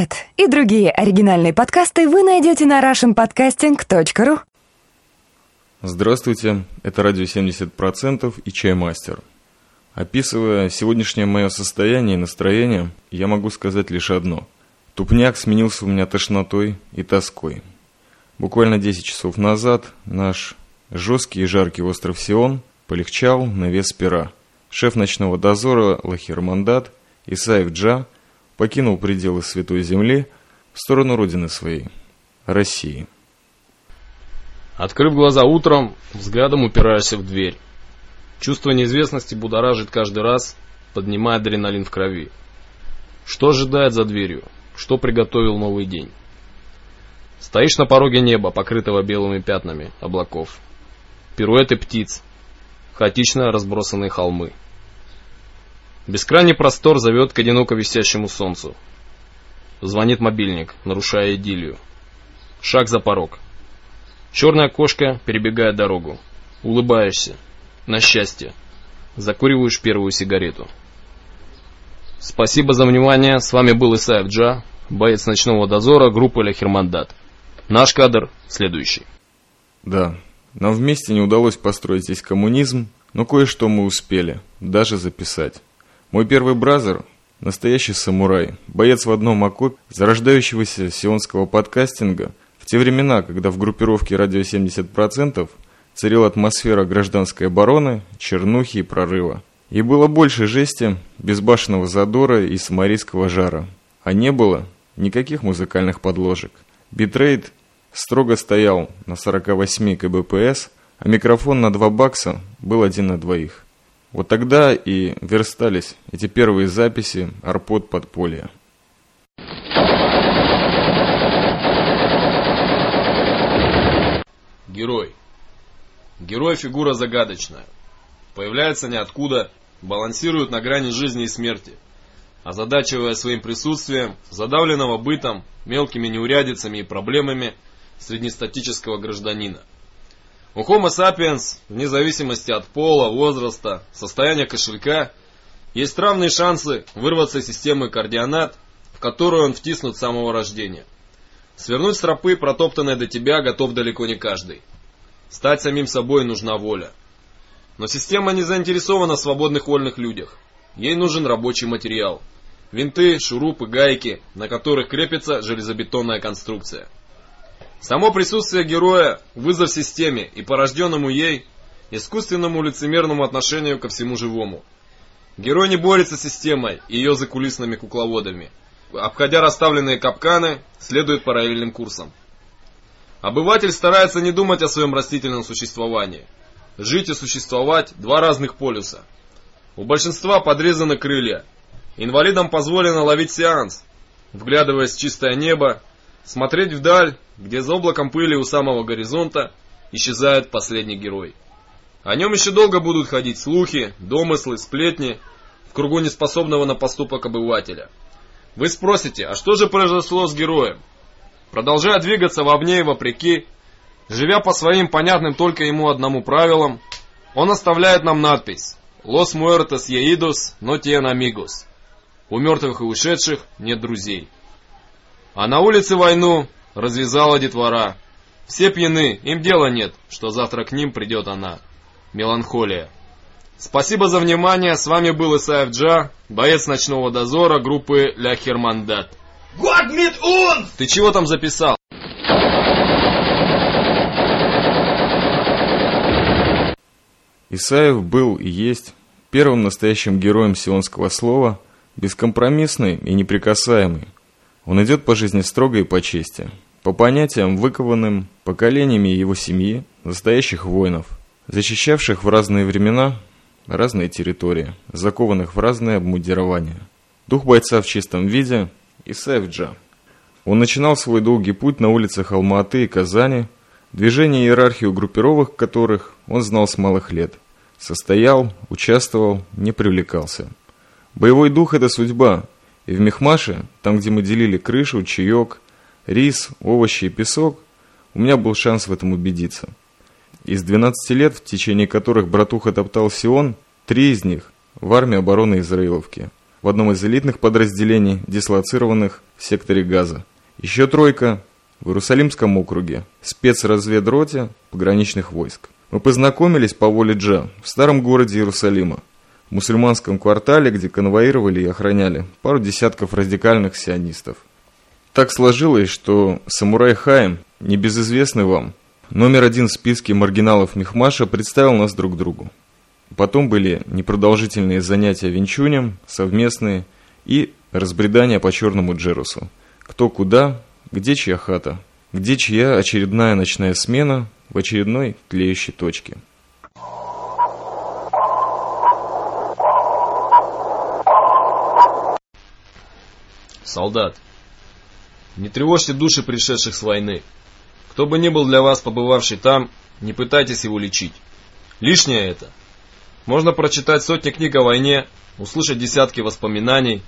Этот и другие оригинальные подкасты вы найдете на russianpodcasting.ru Здравствуйте, это радио 70% и Чаймастер. Описывая сегодняшнее мое состояние и настроение, я могу сказать лишь одно. Тупняк сменился у меня тошнотой и тоской. Буквально 10 часов назад наш жесткий и жаркий остров Сион полегчал на вес пера. Шеф ночного дозора Лахирмандат Исаев Джа покинул пределы Святой Земли в сторону родины своей, России. Открыв глаза утром, взглядом упираешься в дверь. Чувство неизвестности будоражит каждый раз, поднимая адреналин в крови. Что ожидает за дверью? Что приготовил новый день? Стоишь на пороге неба, покрытого белыми пятнами облаков. Пируэты птиц. Хаотично разбросанные холмы. Бескрайний простор зовет к одиноко висящему солнцу. Звонит мобильник, нарушая идиллию. Шаг за порог. Черная кошка перебегает дорогу. Улыбаешься. На счастье. Закуриваешь первую сигарету. Спасибо за внимание. С вами был Исаев Джа, боец ночного дозора группы Ляхермандат. Наш кадр следующий. Да, нам вместе не удалось построить здесь коммунизм, но кое-что мы успели, даже записать. Мой первый бразер – настоящий самурай, боец в одном окопе зарождающегося сионского подкастинга в те времена, когда в группировке «Радио 70%» царила атмосфера гражданской обороны, чернухи и прорыва. И было больше жести, безбашенного задора и самарийского жара. А не было никаких музыкальных подложек. Битрейт строго стоял на 48 кбпс, а микрофон на 2 бакса был один на двоих. Вот тогда и верстались эти первые записи «Rpod подполья». Герой. Герой фигура загадочная. Появляется ниоткуда, балансирует на грани жизни и смерти, озадачивая своим присутствием, задавленного бытом, мелкими неурядицами и проблемами среднестатического гражданина. У Homo sapiens, вне зависимости от пола, возраста, состояния кошелька, есть равные шансы вырваться из системы координат, в которую он втиснут с самого рождения. Свернуть с тропы, протоптанной до тебя, готов далеко не каждый. Стать самим собой нужна воля. Но система не заинтересована в свободных вольных людях. Ей нужен рабочий материал. Винты, шурупы, гайки, на которых крепится железобетонная конструкция – Само присутствие героя – вызов системе и порожденному ей искусственному лицемерному отношению ко всему живому. Герой не борется с системой и ее закулисными кукловодами. Обходя расставленные капканы, следует параллельным курсом. Обыватель старается не думать о своем растительном существовании. Жить и существовать – два разных полюса. У большинства подрезаны крылья. Инвалидам позволено ловить сеанс, вглядываясь в чистое небо Смотреть вдаль, где за облаком пыли у самого горизонта исчезает последний герой. О нем еще долго будут ходить слухи, домыслы, сплетни в кругу неспособного на поступок обывателя. Вы спросите, а что же произошло с героем? Продолжая двигаться вовне и вопреки, живя по своим понятным только ему одному правилам, он оставляет нам надпись «Los muertos yeidos no tienen amigos» «У мертвых и ушедших нет друзей». А на улице войну развязала детвора. Все пьяны, им дела нет, что завтра к ним придет она. Меланхолия. Спасибо за внимание, с вами был Исаев Джа, боец ночного дозора группы Ля Хермандат. Ты чего там записал? Исаев был и есть первым настоящим героем сионского слова, бескомпромиссный и неприкасаемый, он идет по жизни строго и по чести, по понятиям, выкованным поколениями его семьи, настоящих воинов, защищавших в разные времена разные территории, закованных в разные обмундирования. Дух бойца в чистом виде – Исаев Джа. Он начинал свой долгий путь на улицах Алматы и Казани, движение и иерархию группировок которых он знал с малых лет. Состоял, участвовал, не привлекался. Боевой дух – это судьба – и в Мехмаше, там, где мы делили крышу, чаек, рис, овощи и песок, у меня был шанс в этом убедиться. Из 12 лет, в течение которых братуха топтал Сион, три из них в армии обороны Израиловки. в одном из элитных подразделений, дислоцированных в секторе Газа. Еще тройка в Иерусалимском округе, спецразведроте пограничных войск. Мы познакомились по воле Джа в старом городе Иерусалима, мусульманском квартале, где конвоировали и охраняли пару десятков радикальных сионистов. Так сложилось, что самурай Хаим, небезызвестный вам, номер один в списке маргиналов Мехмаша, представил нас друг другу. Потом были непродолжительные занятия венчунем, совместные и разбредания по черному Джерусу. Кто куда, где чья хата, где чья очередная ночная смена в очередной тлеющей точке. Солдат, не тревожьте души пришедших с войны. Кто бы ни был для вас побывавший там, не пытайтесь его лечить. Лишнее это. Можно прочитать сотни книг о войне, услышать десятки воспоминаний,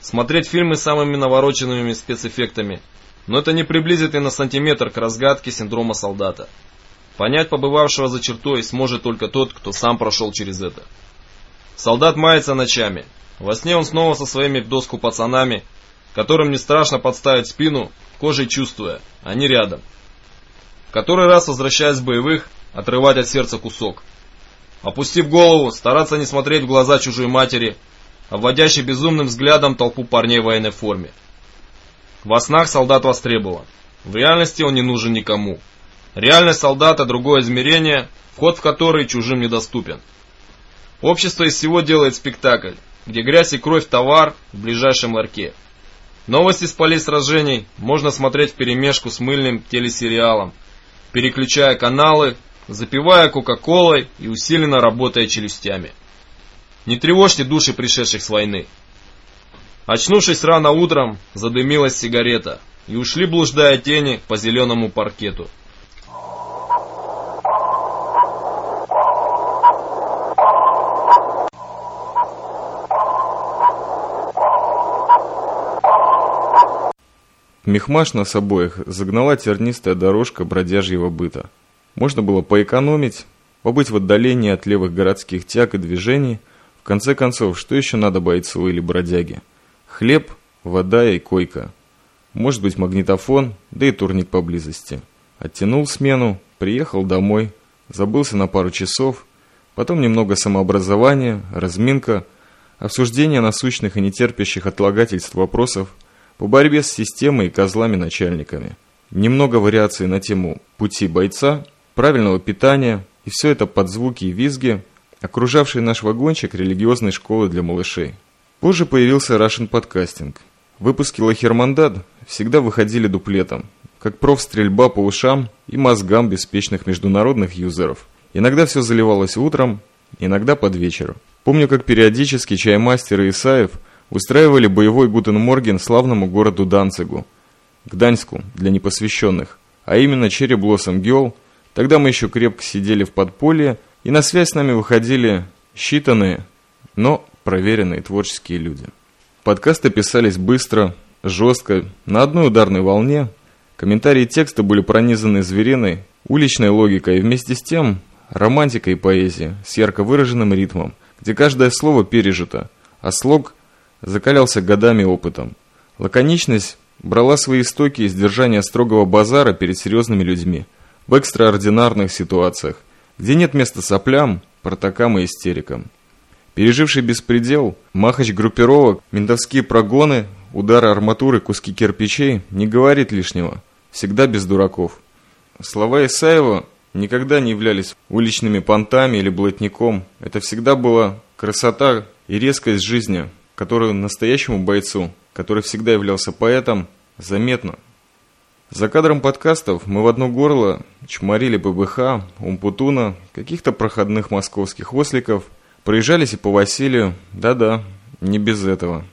смотреть фильмы с самыми навороченными спецэффектами, но это не приблизит и на сантиметр к разгадке синдрома солдата. Понять побывавшего за чертой сможет только тот, кто сам прошел через это. Солдат мается ночами. Во сне он снова со своими в доску пацанами, которым не страшно подставить спину, кожей чувствуя, они рядом. Который раз возвращаясь с боевых, отрывать от сердца кусок. Опустив голову, стараться не смотреть в глаза чужой матери, обводящей безумным взглядом толпу парней в военной форме. Во снах солдат востребован. В реальности он не нужен никому. Реальность солдата – другое измерение, вход в который чужим недоступен. Общество из всего делает спектакль, где грязь и кровь – товар в ближайшем ларьке. Новости с полей сражений можно смотреть вперемешку с мыльным телесериалом, переключая каналы, запивая кока-колой и усиленно работая челюстями. Не тревожьте души пришедших с войны. Очнувшись рано утром, задымилась сигарета, и ушли блуждая тени по зеленому паркету. Мехмаш нас обоих загнала тернистая дорожка бродяжьего быта. Можно было поэкономить, побыть в отдалении от левых городских тяг и движений. В конце концов, что еще надо бойцу или бродяге? Хлеб, вода и койка. Может быть магнитофон, да и турник поблизости. Оттянул смену, приехал домой, забылся на пару часов, потом немного самообразования, разминка, обсуждение насущных и нетерпящих отлагательств вопросов – по борьбе с системой и козлами-начальниками. Немного вариаций на тему пути бойца, правильного питания, и все это под звуки и визги, окружавшие наш вагончик религиозной школы для малышей. Позже появился Russian подкастинг. Выпуски Лахермандад всегда выходили дуплетом, как профстрельба по ушам и мозгам беспечных международных юзеров. Иногда все заливалось утром, иногда под вечер. Помню, как периодически чаймастер Исаев – устраивали боевой guten Morgen славному городу Данцигу, Гданьску для непосвященных, а именно Cherry Blossom Girl. Тогда мы еще крепко сидели в подполье, и на связь с нами выходили считанные, но проверенные творческие люди. Подкасты писались быстро, жестко, на одной ударной волне. Комментарии текста были пронизаны звериной, уличной логикой и вместе с тем романтикой и поэзией с ярко выраженным ритмом, где каждое слово пережито, а слог закалялся годами опытом. Лаконичность брала свои истоки из держания строгого базара перед серьезными людьми в экстраординарных ситуациях, где нет места соплям, протокам и истерикам. Переживший беспредел, махач группировок, ментовские прогоны, удары арматуры, куски кирпичей не говорит лишнего, всегда без дураков. Слова Исаева никогда не являлись уличными понтами или блатником. Это всегда была красота и резкость жизни, которую настоящему бойцу, который всегда являлся поэтом, заметно. За кадром подкастов мы в одно горло чморили ББХ, Умпутуна, каких-то проходных московских осликов, проезжались и по Василию, да-да, не без этого.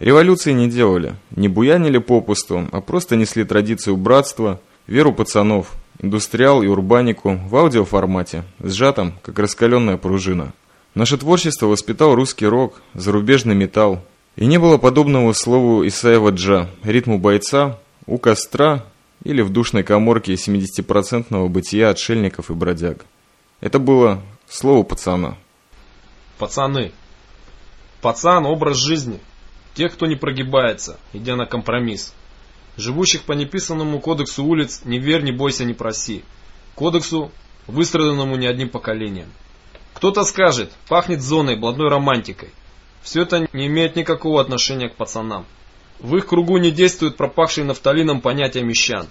Революции не делали, не буянили попусту, а просто несли традицию братства, веру пацанов, индустриал и урбанику в аудиоформате, сжатом, как раскаленная пружина. Наше творчество воспитал русский рок, зарубежный металл. И не было подобного слову Исаева Джа, ритму бойца, у костра или в душной коморке 70-процентного бытия отшельников и бродяг. Это было слово пацана. Пацаны. Пацан – образ жизни. Тех, кто не прогибается, идя на компромисс. Живущих по неписанному кодексу улиц «Не верь, не бойся, не проси». Кодексу, выстраданному не одним поколением. Кто-то скажет, пахнет зоной, блатной романтикой. Все это не имеет никакого отношения к пацанам. В их кругу не действует пропахший нафталином понятие мещан.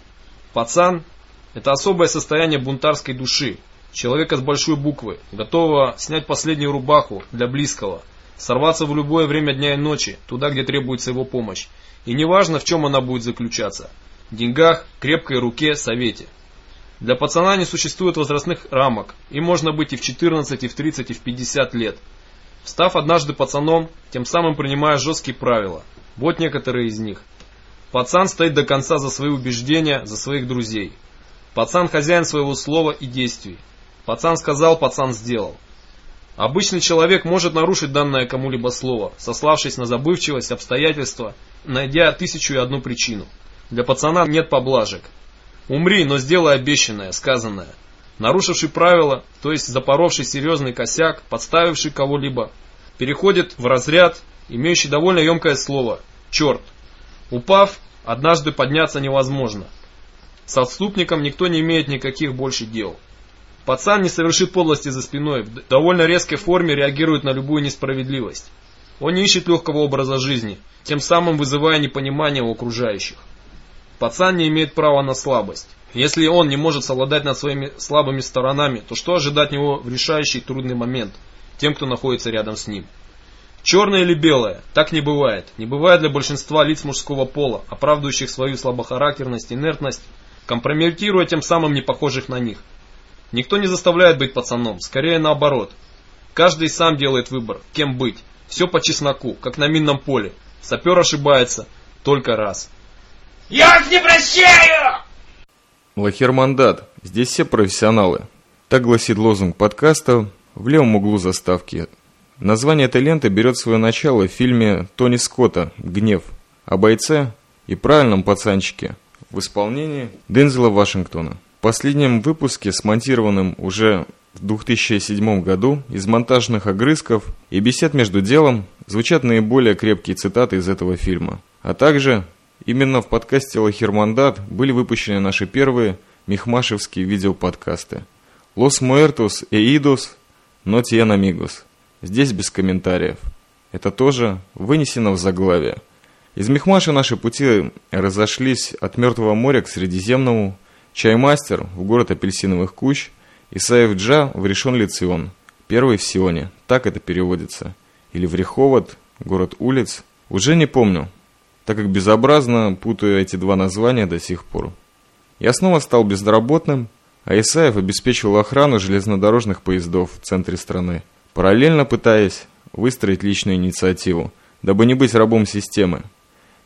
Пацан – это особое состояние бунтарской души, человека с большой буквы, готового снять последнюю рубаху для близкого, сорваться в любое время дня и ночи, туда, где требуется его помощь. И неважно, в чем она будет заключаться – деньгах, крепкой руке, совете. Для пацана не существует возрастных рамок, и можно быть и в 14, и в 30, и в 50 лет. Став однажды пацаном, тем самым принимая жесткие правила. Вот некоторые из них. Пацан стоит до конца за свои убеждения, за своих друзей. Пацан хозяин своего слова и действий. Пацан сказал, пацан сделал. Обычный человек может нарушить данное кому-либо слово, сославшись на забывчивость, обстоятельства, найдя тысячу и одну причину. Для пацана нет поблажек. Умри, но сделай обещанное, сказанное. Нарушивший правила, то есть запоровший серьезный косяк, подставивший кого-либо, переходит в разряд, имеющий довольно емкое слово «черт». Упав, однажды подняться невозможно. С отступником никто не имеет никаких больше дел. Пацан не совершит подлости за спиной, в довольно резкой форме реагирует на любую несправедливость. Он не ищет легкого образа жизни, тем самым вызывая непонимание у окружающих. Пацан не имеет права на слабость. Если он не может совладать над своими слабыми сторонами, то что ожидать него в решающий трудный момент тем, кто находится рядом с ним? Черное или белое? Так не бывает. Не бывает для большинства лиц мужского пола, оправдывающих свою слабохарактерность, инертность, компрометируя тем самым непохожих на них. Никто не заставляет быть пацаном, скорее наоборот. Каждый сам делает выбор, кем быть. Все по чесноку, как на минном поле. Сапер ошибается только раз. Я вас не прощаю! Лахермандат. Здесь все профессионалы. Так гласит лозунг подкаста в левом углу заставки. Название этой ленты берет свое начало в фильме Тони Скотта «Гнев» о бойце и правильном пацанчике в исполнении Дензела Вашингтона последнем выпуске, смонтированном уже в 2007 году, из монтажных огрызков и бесед между делом звучат наиболее крепкие цитаты из этого фильма. А также именно в подкасте «Лахермандат» были выпущены наши первые мехмашевские видеоподкасты. «Лос Муэртус Эидос, но Тиен Амигос». Здесь без комментариев. Это тоже вынесено в заглавие. Из Мехмаша наши пути разошлись от Мертвого моря к Средиземному, Чаймастер в город апельсиновых кущ, Исаев Джа в решен Лицион, первый в Сионе, так это переводится. Или в Реховод, город улиц, уже не помню, так как безобразно путаю эти два названия до сих пор. Я снова стал безработным, а Исаев обеспечивал охрану железнодорожных поездов в центре страны, параллельно пытаясь выстроить личную инициативу, дабы не быть рабом системы.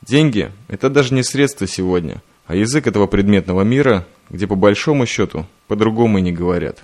Деньги – это даже не средство сегодня, а язык этого предметного мира где по большому счету по-другому и не говорят.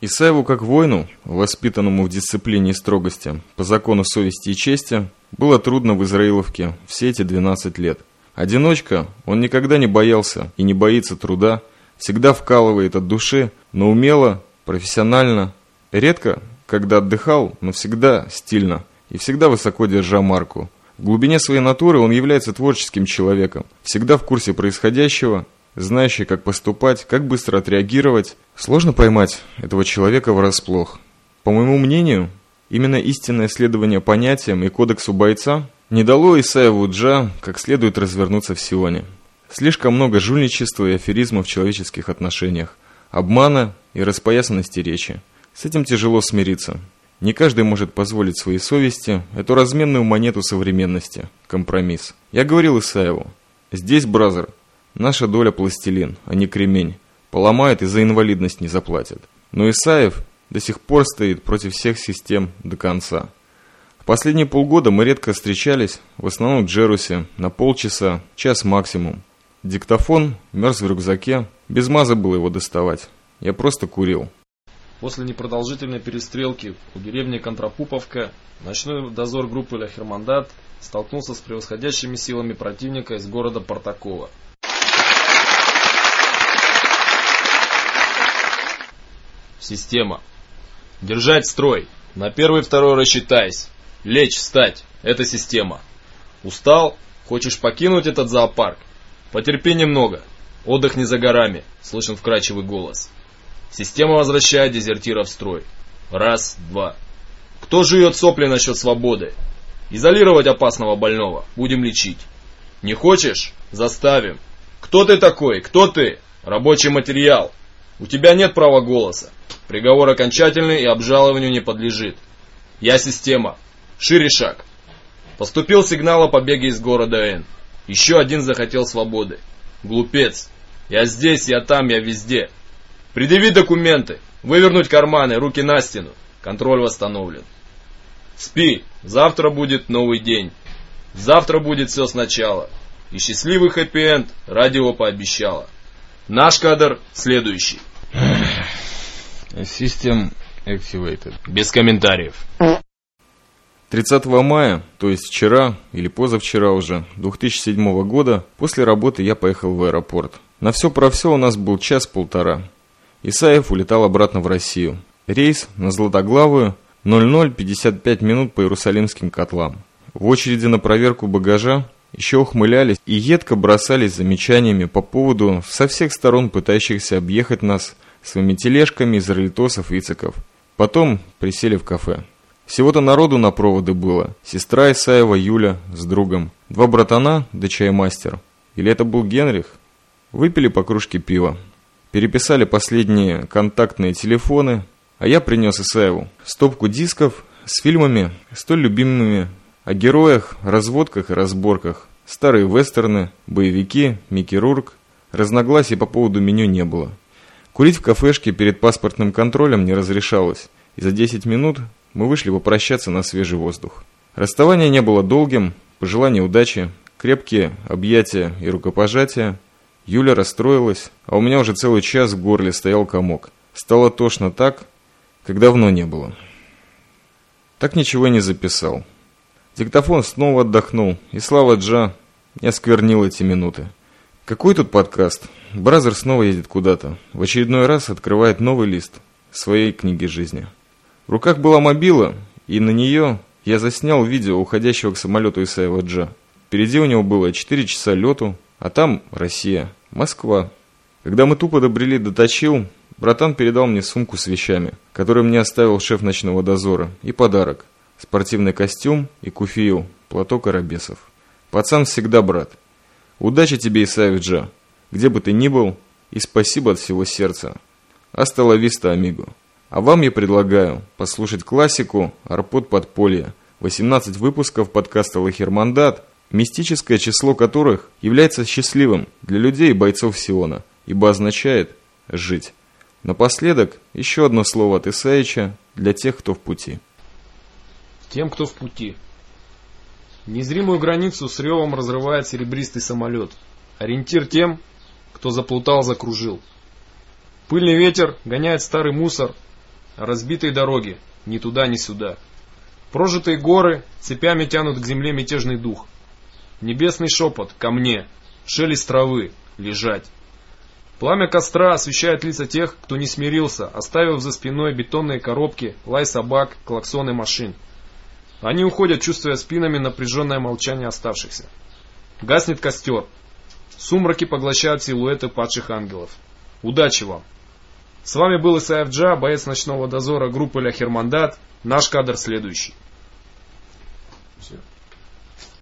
Исаеву как воину, воспитанному в дисциплине и строгости, по закону совести и чести, было трудно в Израиловке все эти 12 лет. Одиночка, он никогда не боялся и не боится труда, всегда вкалывает от души, но умело, профессионально, редко, когда отдыхал, но всегда стильно и всегда высоко держа марку. В глубине своей натуры он является творческим человеком, всегда в курсе происходящего знающий, как поступать, как быстро отреагировать. Сложно поймать этого человека врасплох. По моему мнению, именно истинное следование понятиям и кодексу бойца не дало Исаеву Джа как следует развернуться в Сионе. Слишком много жульничества и аферизма в человеческих отношениях, обмана и распоясанности речи. С этим тяжело смириться. Не каждый может позволить своей совести эту разменную монету современности, компромисс. Я говорил Исаеву, здесь, бразер, Наша доля пластилин, а не кремень. Поломает и за инвалидность не заплатят. Но Исаев до сих пор стоит против всех систем до конца. В последние полгода мы редко встречались, в основном в Джерусе, на полчаса, час максимум. Диктофон мерз в рюкзаке, без маза было его доставать. Я просто курил. После непродолжительной перестрелки у деревни Контрапуповка ночной дозор группы «Ля Хермандат» столкнулся с превосходящими силами противника из города Партакова – Система. Держать строй. На первый-второй рассчитайся. Лечь, встать. Это система. Устал? Хочешь покинуть этот зоопарк? Потерпи немного. Отдых не за горами, слышен вкрадчивый голос. Система возвращает дезертира в строй. Раз, два. Кто жует сопли насчет свободы? Изолировать опасного больного. Будем лечить. Не хочешь? Заставим. Кто ты такой? Кто ты? Рабочий материал. У тебя нет права голоса. Приговор окончательный и обжалованию не подлежит. Я система. Шире шаг. Поступил сигнал о побеге из города Н. Еще один захотел свободы. Глупец. Я здесь, я там, я везде. Предъяви документы. Вывернуть карманы, руки на стену. Контроль восстановлен. Спи. Завтра будет новый день. Завтра будет все сначала. И счастливый хэппи-энд радио пообещало. Наш кадр следующий. System activated. Без комментариев. 30 мая, то есть вчера или позавчера уже, 2007 года, после работы я поехал в аэропорт. На все про все у нас был час-полтора. Исаев улетал обратно в Россию. Рейс на Златоглавую 0055 минут по Иерусалимским котлам. В очереди на проверку багажа еще ухмылялись и едко бросались замечаниями по поводу со всех сторон пытающихся объехать нас своими тележками из ролитосов и циков. Потом присели в кафе. Всего-то народу на проводы было. Сестра Исаева Юля с другом. Два братана да чаймастер. Или это был Генрих? Выпили по кружке пива. Переписали последние контактные телефоны. А я принес Исаеву стопку дисков с фильмами, столь любимыми о героях, разводках и разборках. Старые вестерны, боевики, Микки Рурк. Разногласий по поводу меню не было. Курить в кафешке перед паспортным контролем не разрешалось. И за 10 минут мы вышли попрощаться на свежий воздух. Расставание не было долгим, пожелания удачи, крепкие объятия и рукопожатия. Юля расстроилась, а у меня уже целый час в горле стоял комок. Стало тошно так, как давно не было. Так ничего и не записал. Диктофон снова отдохнул, и слава Джа не осквернил эти минуты. Какой тут подкаст? Бразер снова едет куда-то. В очередной раз открывает новый лист своей книги жизни. В руках была мобила, и на нее я заснял видео уходящего к самолету Исаева Джа. Впереди у него было 4 часа лету, а там Россия, Москва. Когда мы тупо добрели до Точил, братан передал мне сумку с вещами, которую мне оставил шеф ночного дозора, и подарок. Спортивный костюм и куфию, платок арабесов. Пацан всегда брат. Удачи тебе, Исаев где бы ты ни был, и спасибо от всего сердца. Астала виста, амиго. А вам я предлагаю послушать классику «Арпод подполья», 18 выпусков подкаста «Лахермандат», мистическое число которых является счастливым для людей и бойцов Сиона, ибо означает «жить». Напоследок еще одно слово от Исаича для тех, кто в пути. Тем, кто в пути. Незримую границу с ревом разрывает серебристый самолет. Ориентир тем, кто заплутал, закружил. Пыльный ветер гоняет старый мусор разбитые дороги, ни туда, ни сюда. Прожитые горы цепями тянут к земле мятежный дух. Небесный шепот ко мне, шелест травы, лежать. Пламя костра освещает лица тех, кто не смирился, оставив за спиной бетонные коробки, лай собак, клаксоны машин. Они уходят, чувствуя спинами напряженное молчание оставшихся. Гаснет костер. Сумраки поглощают силуэты падших ангелов. Удачи вам! С вами был Исаев Джа, боец ночного дозора группы Ля Хермандат. Наш кадр следующий. Все.